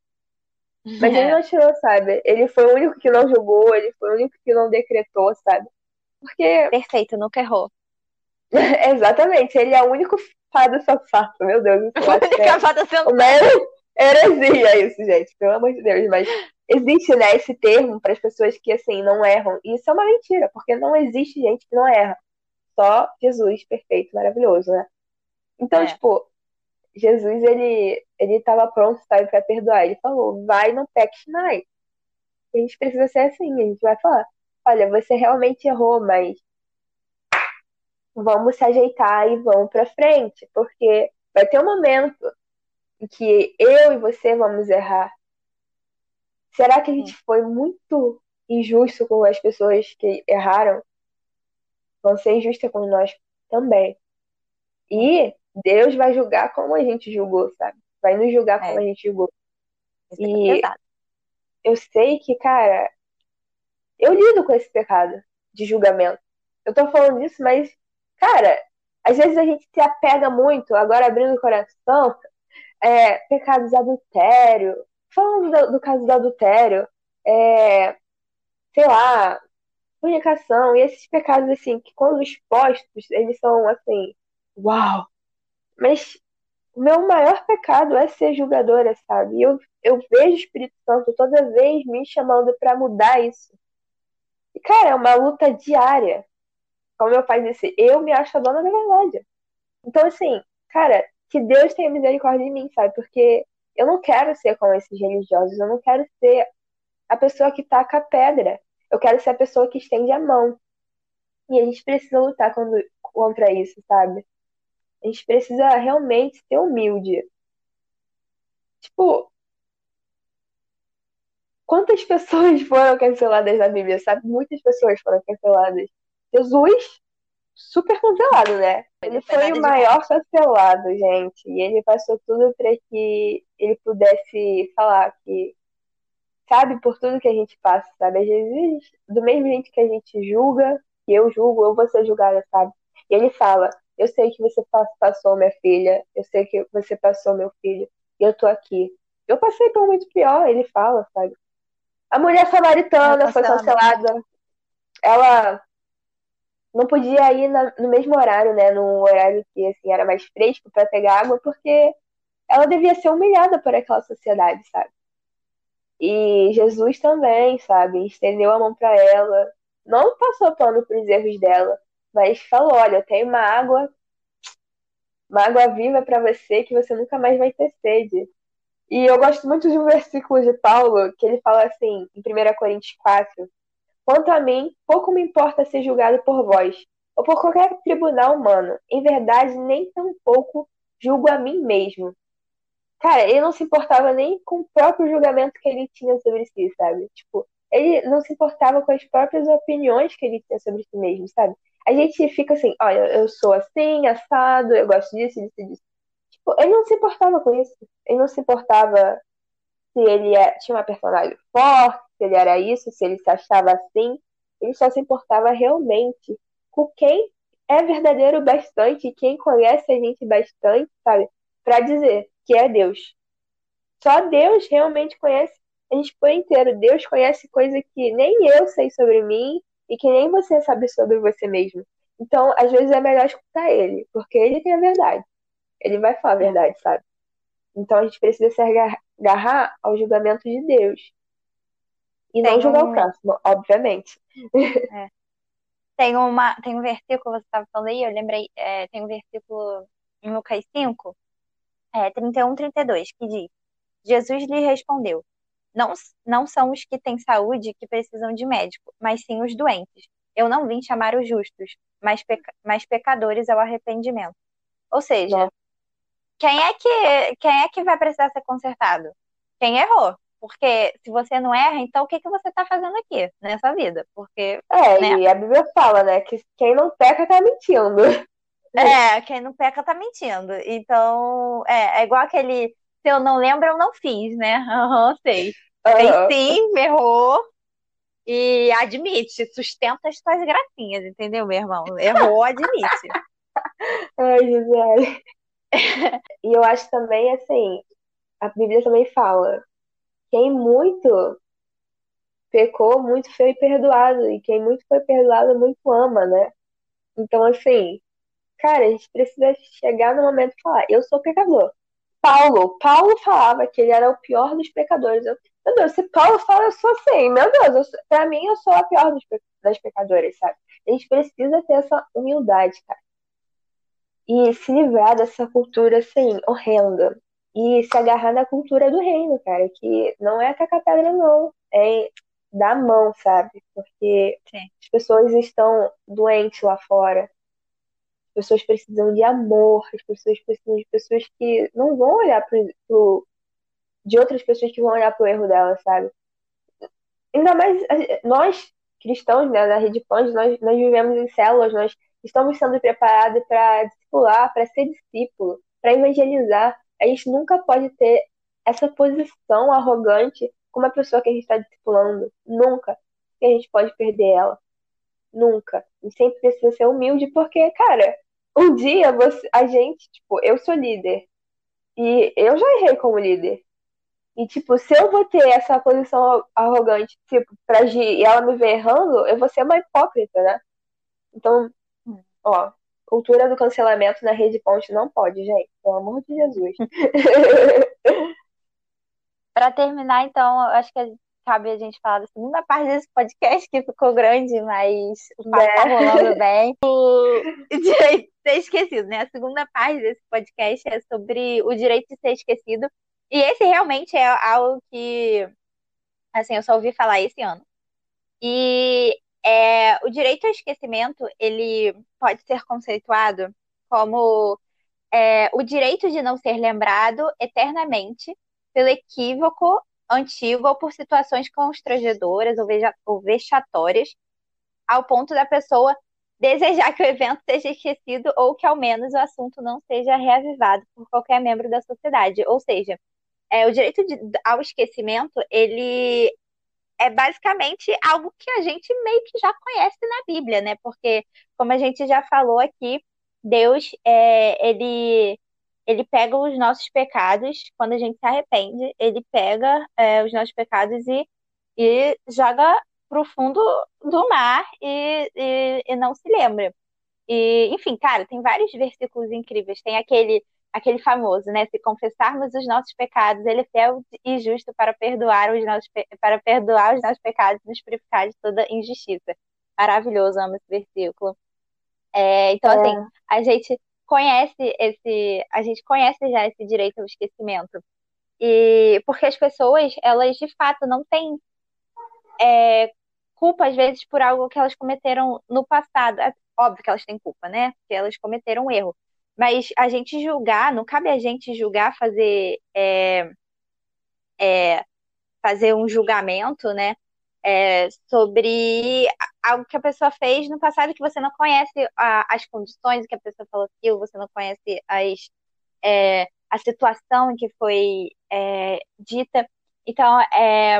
Mas é. ele não atirou, sabe? Ele foi o único que não julgou, ele foi o único que não decretou, sabe? Porque. Perfeito, nunca errou. Exatamente, ele é o único fada safado, meu Deus. Isso única fada sensata. heresia isso, gente, pelo amor de Deus. Mas existe, né, esse termo para as pessoas que, assim, não erram. E isso é uma mentira, porque não existe gente que não erra. Só Jesus, perfeito, maravilhoso, né? Então, é. tipo, Jesus, ele, ele tava pronto, sabe, para perdoar. Ele falou, vai, não peques mais. A gente precisa ser assim, a gente vai falar, olha, você realmente errou, mas vamos se ajeitar e vamos para frente, porque vai ter um momento em que eu e você vamos errar. Será que a gente foi muito injusto com as pessoas que erraram? Vão ser injustas com nós também. E Deus vai julgar como a gente julgou, sabe? Vai nos julgar é. como a gente julgou. Isso é e é eu sei que, cara, eu lido com esse pecado de julgamento. Eu tô falando disso, mas Cara, às vezes a gente se apega muito, agora abrindo o coração, é, pecados de adultério, falando do, do caso do adultério, é, sei lá, fornicação, e esses pecados, assim, que quando expostos, eles são, assim, uau! Mas meu maior pecado é ser julgadora, sabe? Eu, eu vejo o Espírito Santo toda vez me chamando para mudar isso. E, cara, é uma luta diária como meu pai disse, eu me acho a dona da verdade. Então, assim, cara, que Deus tenha misericórdia de mim, sabe? Porque eu não quero ser como esses religiosos, eu não quero ser a pessoa que taca a pedra. Eu quero ser a pessoa que estende a mão. E a gente precisa lutar contra isso, sabe? A gente precisa realmente ser humilde. Tipo, quantas pessoas foram canceladas na Bíblia, sabe? Muitas pessoas foram canceladas. Jesus, super cancelado, né? Ele foi o maior cancelado, gente. E ele passou tudo para que ele pudesse falar que, sabe, por tudo que a gente passa, sabe? Às vezes, do mesmo jeito que a gente julga, que eu julgo, eu vou ser julgada, sabe? E ele fala: Eu sei que você passou minha filha, eu sei que você passou meu filho, e eu tô aqui. Eu passei por muito pior, ele fala, sabe? A mulher samaritana foi cancelada. Ela não podia ir na, no mesmo horário, né? No horário que assim, era mais fresco para pegar água, porque ela devia ser humilhada por aquela sociedade, sabe? E Jesus também, sabe? Estendeu a mão para ela, não passou pano para os erros dela, mas falou: olha, tenho uma água, uma água viva para você que você nunca mais vai ter sede. E eu gosto muito de um versículo de Paulo que ele fala assim, em 1 Coríntios 4, Quanto a mim, pouco me importa ser julgado por vós, ou por qualquer tribunal humano. Em verdade, nem tão pouco julgo a mim mesmo. Cara, ele não se importava nem com o próprio julgamento que ele tinha sobre si, sabe? Tipo, ele não se importava com as próprias opiniões que ele tinha sobre si mesmo, sabe? A gente fica assim, olha, eu sou assim, assado, eu gosto disso, disso, disso. Tipo, ele não se importava com isso. Ele não se importava se ele é, tinha uma personagem forte, se ele era isso, se ele se achava assim. Ele só se importava realmente com quem é verdadeiro bastante, quem conhece a gente bastante, sabe? Para dizer que é Deus. Só Deus realmente conhece a gente por inteiro. Deus conhece coisa que nem eu sei sobre mim e que nem você sabe sobre você mesmo. Então, às vezes é melhor escutar ele, porque ele tem a verdade. Ele vai falar a verdade, sabe? Então a gente precisa se agarrar ao julgamento de Deus. E tem não julgar um... o próximo, obviamente. É. Tem, uma, tem um versículo, você estava falando aí, eu lembrei, é, tem um versículo em Lucas 5, é, 31, 32, que diz: Jesus lhe respondeu: não, não são os que têm saúde que precisam de médico, mas sim os doentes. Eu não vim chamar os justos, mas, peca mas pecadores ao arrependimento. Ou seja, quem é que quem é que vai precisar ser consertado? Quem errou. Porque se você não erra, então o que, que você está fazendo aqui nessa vida? Porque. É, né? e a Bíblia fala, né, que quem não peca tá mentindo. É, quem não peca tá mentindo. Então, é, é igual aquele. Se eu não lembro, eu não fiz, né? Uhum, sei. Uhum. sim, errou. E admite, sustenta as suas gracinhas, entendeu, meu irmão? Errou, admite. Ai, Gisele. e eu acho também, assim, a Bíblia também fala: quem muito pecou, muito foi perdoado. E quem muito foi perdoado, muito ama, né? Então, assim, cara, a gente precisa chegar no momento e falar: eu sou pecador. Paulo, Paulo falava que ele era o pior dos pecadores. Eu, meu Deus, se Paulo fala, eu sou assim. Meu Deus, eu, pra mim, eu sou a pior dos, das pecadoras, sabe? A gente precisa ter essa humildade, cara e se livrar dessa cultura, assim, horrenda. E se agarrar na cultura do reino, cara, que não é tacar pedra, não. É dar mão, sabe? Porque Sim. as pessoas estão doentes lá fora. As pessoas precisam de amor, as pessoas precisam de pessoas que não vão olhar pro, pro de outras pessoas que vão olhar pro erro delas, sabe? Ainda mais nós, cristãos, né, da Rede Pães, nós, nós vivemos em células, nós estamos sendo preparados para discipular, para ser discípulo, para evangelizar. A gente nunca pode ter essa posição arrogante com uma pessoa que a gente está discipulando. Nunca. Que a gente pode perder ela. Nunca. Gente sempre precisa ser humilde, porque, cara, um dia você, a gente, tipo, eu sou líder. E eu já errei como líder. E, tipo, se eu vou ter essa posição arrogante, tipo, pra agir e ela me ver errando, eu vou ser uma hipócrita, né? Então, Ó, cultura do cancelamento na rede ponte não pode, gente. Pelo amor de Jesus. Para terminar, então, acho que cabe a gente falar da segunda parte desse podcast, que ficou grande, mas o papo tá é. rolando bem. O direito de ser esquecido, né? A segunda parte desse podcast é sobre o direito de ser esquecido. E esse realmente é algo que, assim, eu só ouvi falar esse ano. E é, o direito ao esquecimento, ele pode ser conceituado como é, o direito de não ser lembrado eternamente pelo equívoco antigo ou por situações constrangedoras ou, ou vexatórias, ao ponto da pessoa desejar que o evento seja esquecido ou que ao menos o assunto não seja reavivado por qualquer membro da sociedade. Ou seja, é, o direito de, ao esquecimento, ele é basicamente algo que a gente meio que já conhece na Bíblia, né? Porque, como a gente já falou aqui, Deus, é, ele, ele pega os nossos pecados, quando a gente se arrepende, ele pega é, os nossos pecados e, e joga pro fundo do mar e, e, e não se lembra. E, enfim, cara, tem vários versículos incríveis. Tem aquele aquele famoso, né? Se confessarmos os nossos pecados, ele é fiel e justo para perdoar os nossos, para perdoar os nossos pecados e nos purificar de toda injustiça. Maravilhoso, amo esse versículo. É, então, é. assim, a gente conhece esse, a gente conhece já esse direito ao esquecimento. E porque as pessoas, elas de fato não têm é, culpa, às vezes, por algo que elas cometeram no passado. É óbvio que elas têm culpa, né? Porque elas cometeram um erro. Mas a gente julgar, não cabe a gente julgar, fazer, é, é, fazer um julgamento, né? É, sobre algo que a pessoa fez no passado que você não conhece a, as condições que a pessoa falou aquilo, você não conhece as, é, a situação em que foi é, dita. Então, é,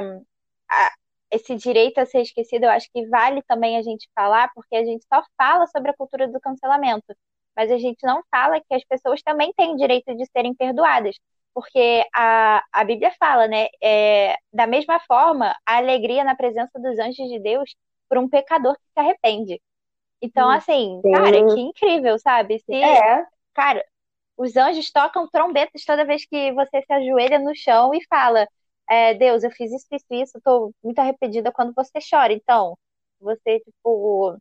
a, esse direito a ser esquecido, eu acho que vale também a gente falar, porque a gente só fala sobre a cultura do cancelamento mas a gente não fala que as pessoas também têm direito de serem perdoadas. Porque a, a Bíblia fala, né? É, da mesma forma, a alegria na presença dos anjos de Deus por um pecador que se arrepende. Então, assim, Sim. cara, que incrível, sabe? Se, é. Cara, os anjos tocam trombetas toda vez que você se ajoelha no chão e fala: é, Deus, eu fiz isso, isso, isso, tô muito arrependida quando você chora. Então, você, tipo,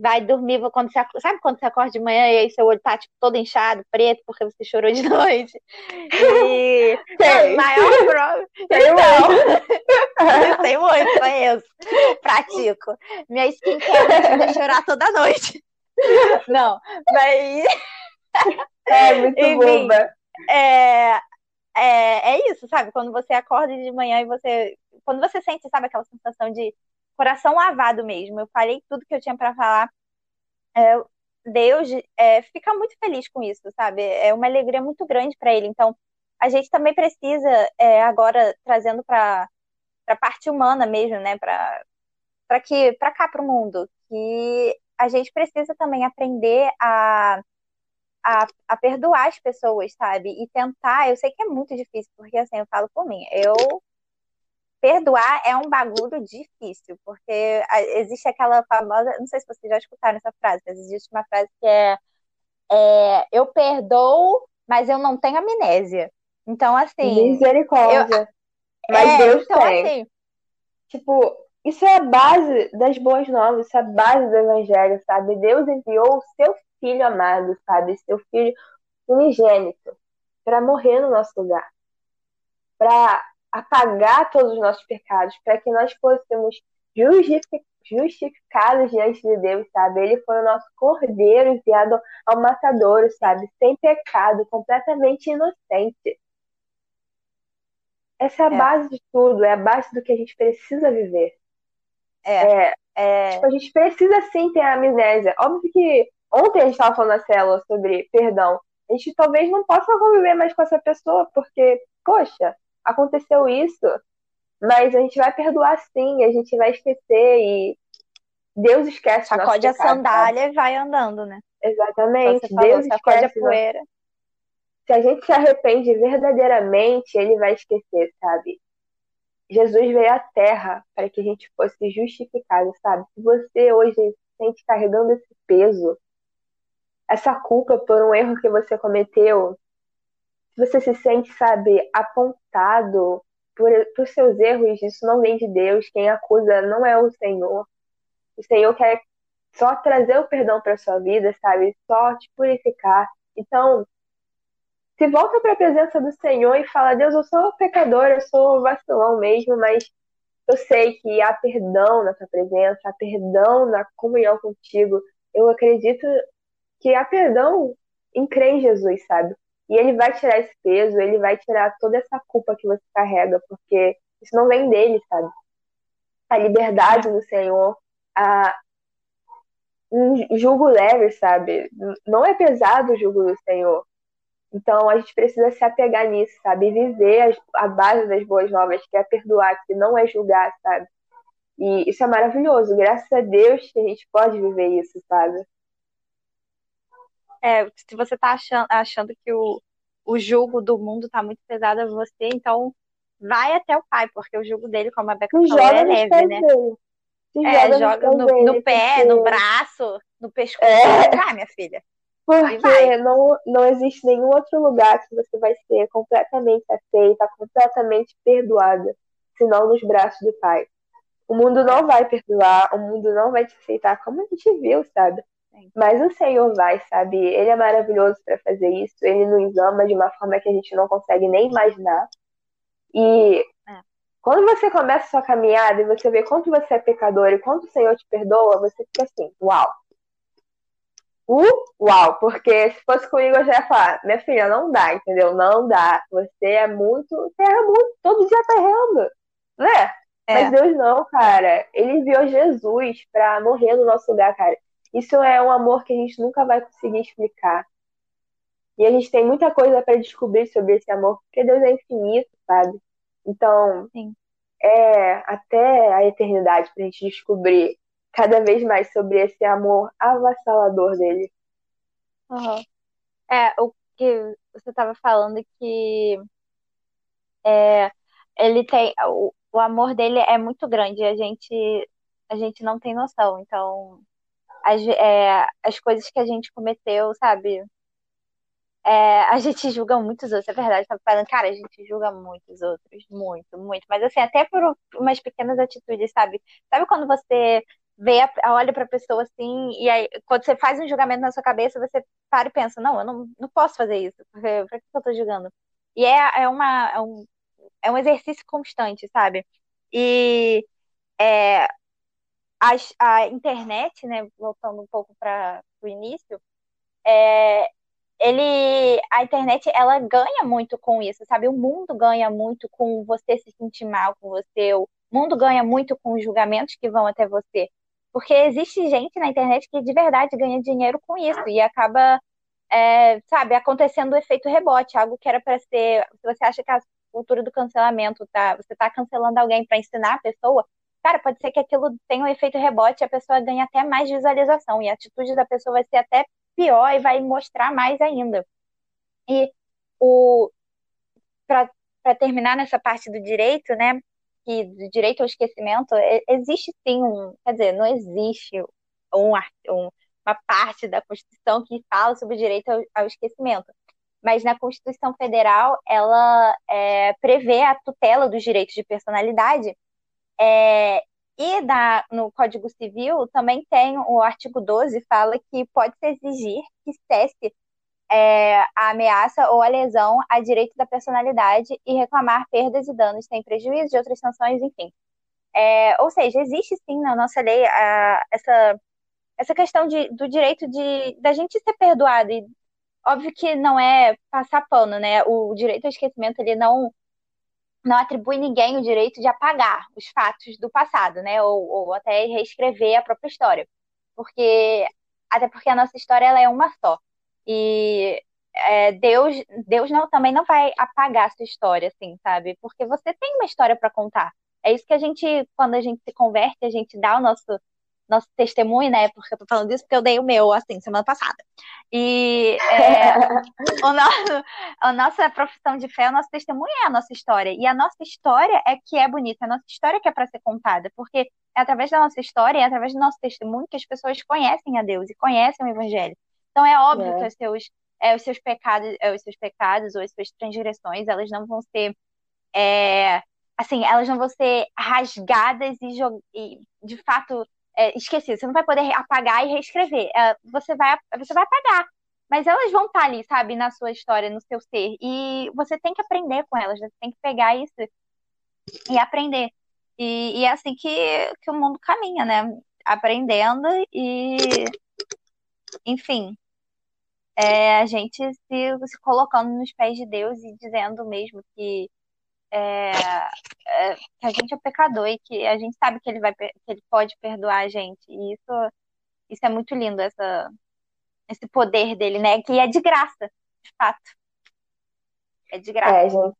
vai dormir quando você sabe quando você acorda de manhã e aí seu olho tá tipo todo inchado, preto porque você chorou de noite. E tem. maior prova. Tem então, tem muito, conheço. Pratico. Minha skincare me chorar toda noite. Não, mas é muito Enfim, boba. É, é, é isso, sabe? Quando você acorda de manhã e você. Quando você sente, sabe, aquela sensação de coração lavado mesmo. Eu falei tudo que eu tinha para falar. É, Deus é, fica muito feliz com isso, sabe? É uma alegria muito grande para ele. Então, a gente também precisa, é, agora trazendo para a parte humana mesmo, né? Para que para cá, para o mundo, que a gente precisa também aprender a, a, a, perdoar as pessoas, sabe? E tentar. Eu sei que é muito difícil, porque assim, eu falo por mim. Eu perdoar é um bagulho difícil, porque existe aquela famosa, não sei se vocês já escutaram essa frase, mas existe uma frase que é, é eu perdoo, mas eu não tenho amnésia. Então, assim. Misericórdia. Eu, mas é, Deus então, tem. Assim, tipo, isso é a base das boas novas, isso é a base do evangelho, sabe? Deus enviou o seu filho amado, sabe? Seu filho unigênito, para morrer no nosso lugar. Para apagar todos os nossos pecados, para que nós fôssemos justificados diante de Deus, sabe? Ele foi o nosso cordeiro enviado ao matador, sabe? Sem pecado, completamente inocente. Essa é a é. base de tudo, é a base do que a gente precisa viver. É. é, é... Tipo, a gente precisa sim ter a amnésia. Óbvio que ontem a gente estava falando na célula sobre perdão. A gente talvez não possa conviver mais com essa pessoa, porque, poxa, aconteceu isso, mas a gente vai perdoar sim, a gente vai esquecer e Deus esquece. Sacode a sandália sabe? e vai andando, né? Exatamente. Falou, Deus esquece. a poeira. Se a gente se arrepende verdadeiramente, ele vai esquecer, sabe? Jesus veio à Terra para que a gente fosse justificado, sabe? Se você hoje se sente carregando esse peso, essa culpa por um erro que você cometeu, você se sente, sabe, apontado por, por seus erros, isso não vem de Deus. Quem acusa não é o Senhor. O Senhor quer só trazer o perdão para sua vida, sabe? Só te purificar. Então, se volta para a presença do Senhor e fala: Deus, eu sou pecador, eu sou vacilão mesmo, mas eu sei que há perdão na tua presença, há perdão na comunhão contigo. Eu acredito que há perdão em crer em Jesus, sabe? E ele vai tirar esse peso, ele vai tirar toda essa culpa que você carrega, porque isso não vem dele, sabe? A liberdade do Senhor, a um jugo leve, sabe? Não é pesado o jugo do Senhor. Então a gente precisa se apegar nisso, sabe? E viver a base das boas novas, que é perdoar, que não é julgar, sabe? E isso é maravilhoso. Graças a Deus que a gente pode viver isso, sabe? É, se você está achando, achando que o, o jugo do mundo está muito pesado a você, então vai até o pai, porque o jugo dele, como a Beca falou, é leve, né? Dele. Se É, joga, joga no, no, dele, no pé, no braço, no pescoço. É. Vai, minha filha. Porque não, não existe nenhum outro lugar que você vai ser completamente aceita, completamente perdoada, senão nos braços do Pai. O mundo não vai perdoar, o mundo não vai te aceitar, como a gente viu, sabe? Mas o Senhor vai, sabe? Ele é maravilhoso para fazer isso, ele nos ama de uma forma que a gente não consegue nem imaginar. E É. quando você começa a sua caminhada e você vê quanto você é pecador e quanto o Senhor te perdoa, você fica assim, uau. Uh, uau, porque se fosse comigo eu já ia falar, minha filha, não dá, entendeu? Não dá. Você é muito, você erra muito, todo dia tá errando, né? É. Mas Deus não, cara. Ele enviou Jesus pra morrer no nosso lugar, cara. Isso é um amor que a gente nunca vai conseguir explicar. E a gente tem muita coisa pra descobrir sobre esse amor, porque Deus é infinito, sabe? Então, Sim. é até a eternidade pra gente descobrir cada vez mais sobre esse amor avassalador dele. Uhum. É, o que você estava falando que é, ele tem o, o amor dele é muito grande, a gente a gente não tem noção. Então, as, é, as coisas que a gente cometeu, sabe? É, a gente julga muitos outros, é verdade. Tava falando, cara, a gente julga muitos outros, muito, muito. Mas assim, até por umas pequenas atitudes, sabe? Sabe quando você vê, a- olha pra pessoa assim, e aí quando você faz um julgamento na sua cabeça, você para e pensa, não, eu não, não posso fazer isso, porque pra que eu tô julgando? E é, é uma, é um, é um exercício constante, sabe? E é, as- a, internet, né, voltando um pouco para o início, é, ele, a internet, ela ganha muito com isso, sabe? O mundo ganha muito com você se sentir mal com você, o mundo ganha muito com os julgamentos que vão até você. Porque existe gente na internet que de verdade ganha dinheiro com isso e acaba, é, sabe, acontecendo o efeito rebote, algo que era para ser. Se você acha que a cultura do cancelamento tá, você tá cancelando alguém para ensinar a pessoa, cara, pode ser que aquilo tenha um efeito rebote e a pessoa ganhe até mais visualização e a atitude da pessoa vai ser até pior e vai mostrar mais ainda. E o para terminar nessa parte do direito, né? Que do direito ao esquecimento, e- existe sim um, quer dizer, não existe um, um- uma parte da Constituição que fala sobre o direito ao, ao esquecimento. Mas na Constituição Federal, ela é, prevê a tutela dos direitos de personalidade é, e no Código Civil também tem o artigo 12, fala que pode-se exigir que cesse é, a ameaça ou a lesão a direito da personalidade e reclamar perdas e danos sem prejuízo de outras sanções, enfim. É, ou seja, existe sim na nossa lei a, essa, essa questão de, do direito de da gente ser perdoado. E óbvio que não é passar pano, né? O direito ao esquecimento ele não não atribui ninguém o direito de apagar os fatos do passado, né? Ou, ou até reescrever a própria história. Porque, até porque a nossa história ela é uma só. E é, Deus, Deus não, também não vai apagar a sua história, assim, sabe? Porque você tem uma história para contar. É isso que a gente, quando a gente se converte, a gente dá o nosso, nosso testemunho, né? Porque eu tô falando isso porque eu dei o meu, assim, semana passada. E é, o nosso, a nossa profissão de fé, o nosso testemunho é a nossa história. E a nossa história é que é bonita, a nossa história que é para ser contada, porque é através da nossa história, é através do nosso testemunho que as pessoas conhecem a Deus e conhecem o Evangelho. Então é óbvio É. que os seus, é, os seus pecados, é, os seus pecados ou as suas transgressões, elas não vão ser é, assim, elas não vão ser rasgadas e, e, de fato é, esquecidas. Você não vai poder apagar e reescrever. É, você vai, você vai apagar. Mas elas vão estar ali, sabe, na sua história, no seu ser. E você tem que aprender com elas, você tem que pegar isso e aprender. E, e é assim que, que o mundo caminha, né? Aprendendo e, enfim, é, a gente se, se colocando nos pés de Deus e dizendo mesmo que, é, é, que a gente é pecador e que a gente sabe que ele vai, que ele pode perdoar a gente. E isso, isso é muito lindo, essa, esse poder dele, né? Que é de graça, de fato. É de graça. É, gente.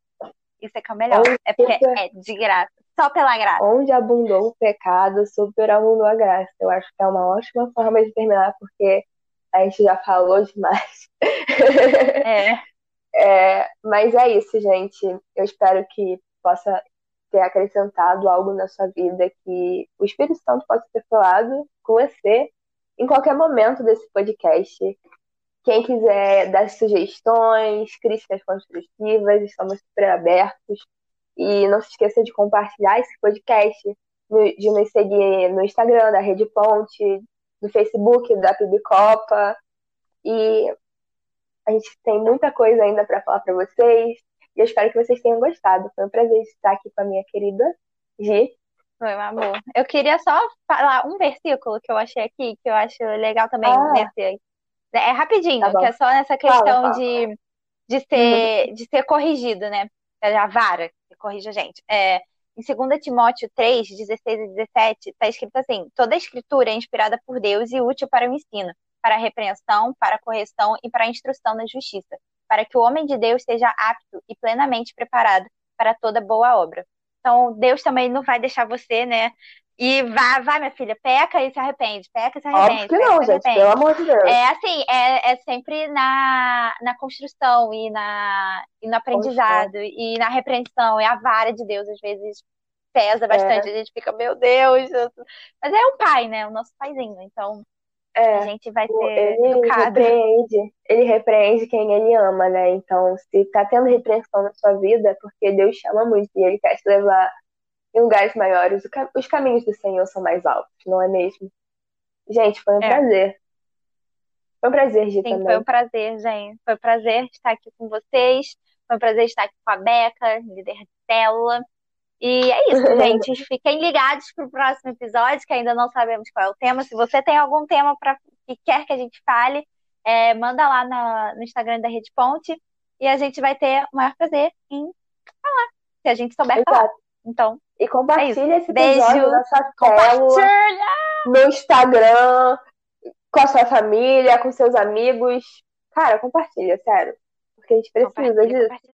Isso é que é o melhor. Onde É porque é de graça. Só pela graça. Onde abundou o pecado, superabundou a graça. Eu acho que é uma ótima forma de terminar, porque a gente já falou demais. É. É, mas é isso, gente. Eu espero que possa ter acrescentado algo na sua vida que o Espírito Santo possa ter falado com você em qualquer momento desse podcast. Quem quiser dar sugestões, críticas construtivas, estamos super abertos. E não se esqueça de compartilhar esse podcast, de nos seguir no Instagram da Rede Ponte, no Facebook da Pibicopa. E a gente tem muita coisa ainda para falar para vocês. E eu espero que vocês tenham gostado. Foi um prazer estar aqui com a minha querida Gi. Foi, meu amor. Eu queria só falar um versículo que eu achei aqui, que eu acho legal também Ah. nesse. É rapidinho, Tá que é só nessa questão fala. de, de ser, de ser corrigido, né? É a vara que corrige a gente. É, em 2 Timóteo 3, 16 e 17, está escrito assim: toda a escritura é inspirada por Deus e útil para o ensino, para a repreensão, para a correção e para a instrução na justiça, para que o homem de Deus seja apto e plenamente preparado para toda boa obra. Então, Deus também não vai deixar você, né? E vai, vai, minha filha, peca e se arrepende, peca e se arrepende, Óbvio que não, gente. arrepende. Pelo amor de Deus. É assim, é, é sempre na, na construção e, na, e no aprendizado e na repreensão. E a vara de Deus, às vezes, pesa bastante. A gente fica, meu Deus. eu- Mas é o pai, né? O nosso paizinho. Então, a É. gente vai O- ser Ele educado. repreende, ele repreende quem ele ama, né? Então, se tá tendo repreensão na sua vida, é porque Deus chama muito e ele quer te levar em lugares maiores. Os caminhos do Senhor são mais altos, não é mesmo? Gente, foi um É. prazer. Foi um prazer, Gi, Sim, também. foi um prazer, gente. Foi um prazer estar aqui com vocês. Foi um prazer estar aqui com a Beca, líder de célula. E é isso, gente. Fiquem ligados para o próximo episódio, que ainda não sabemos qual é o tema. Se você tem algum tema pra, que quer que a gente fale, é, manda lá na- no Instagram da Rede Ponte e a gente vai ter o maior prazer em falar, se a gente souber falar. Exato. Então, E compartilha esse Beijo. episódio na sua compartilha! no Instagram, com a sua família, com seus amigos. Cara, compartilha, sério. Porque a gente precisa Compartilha, disso. compartilha.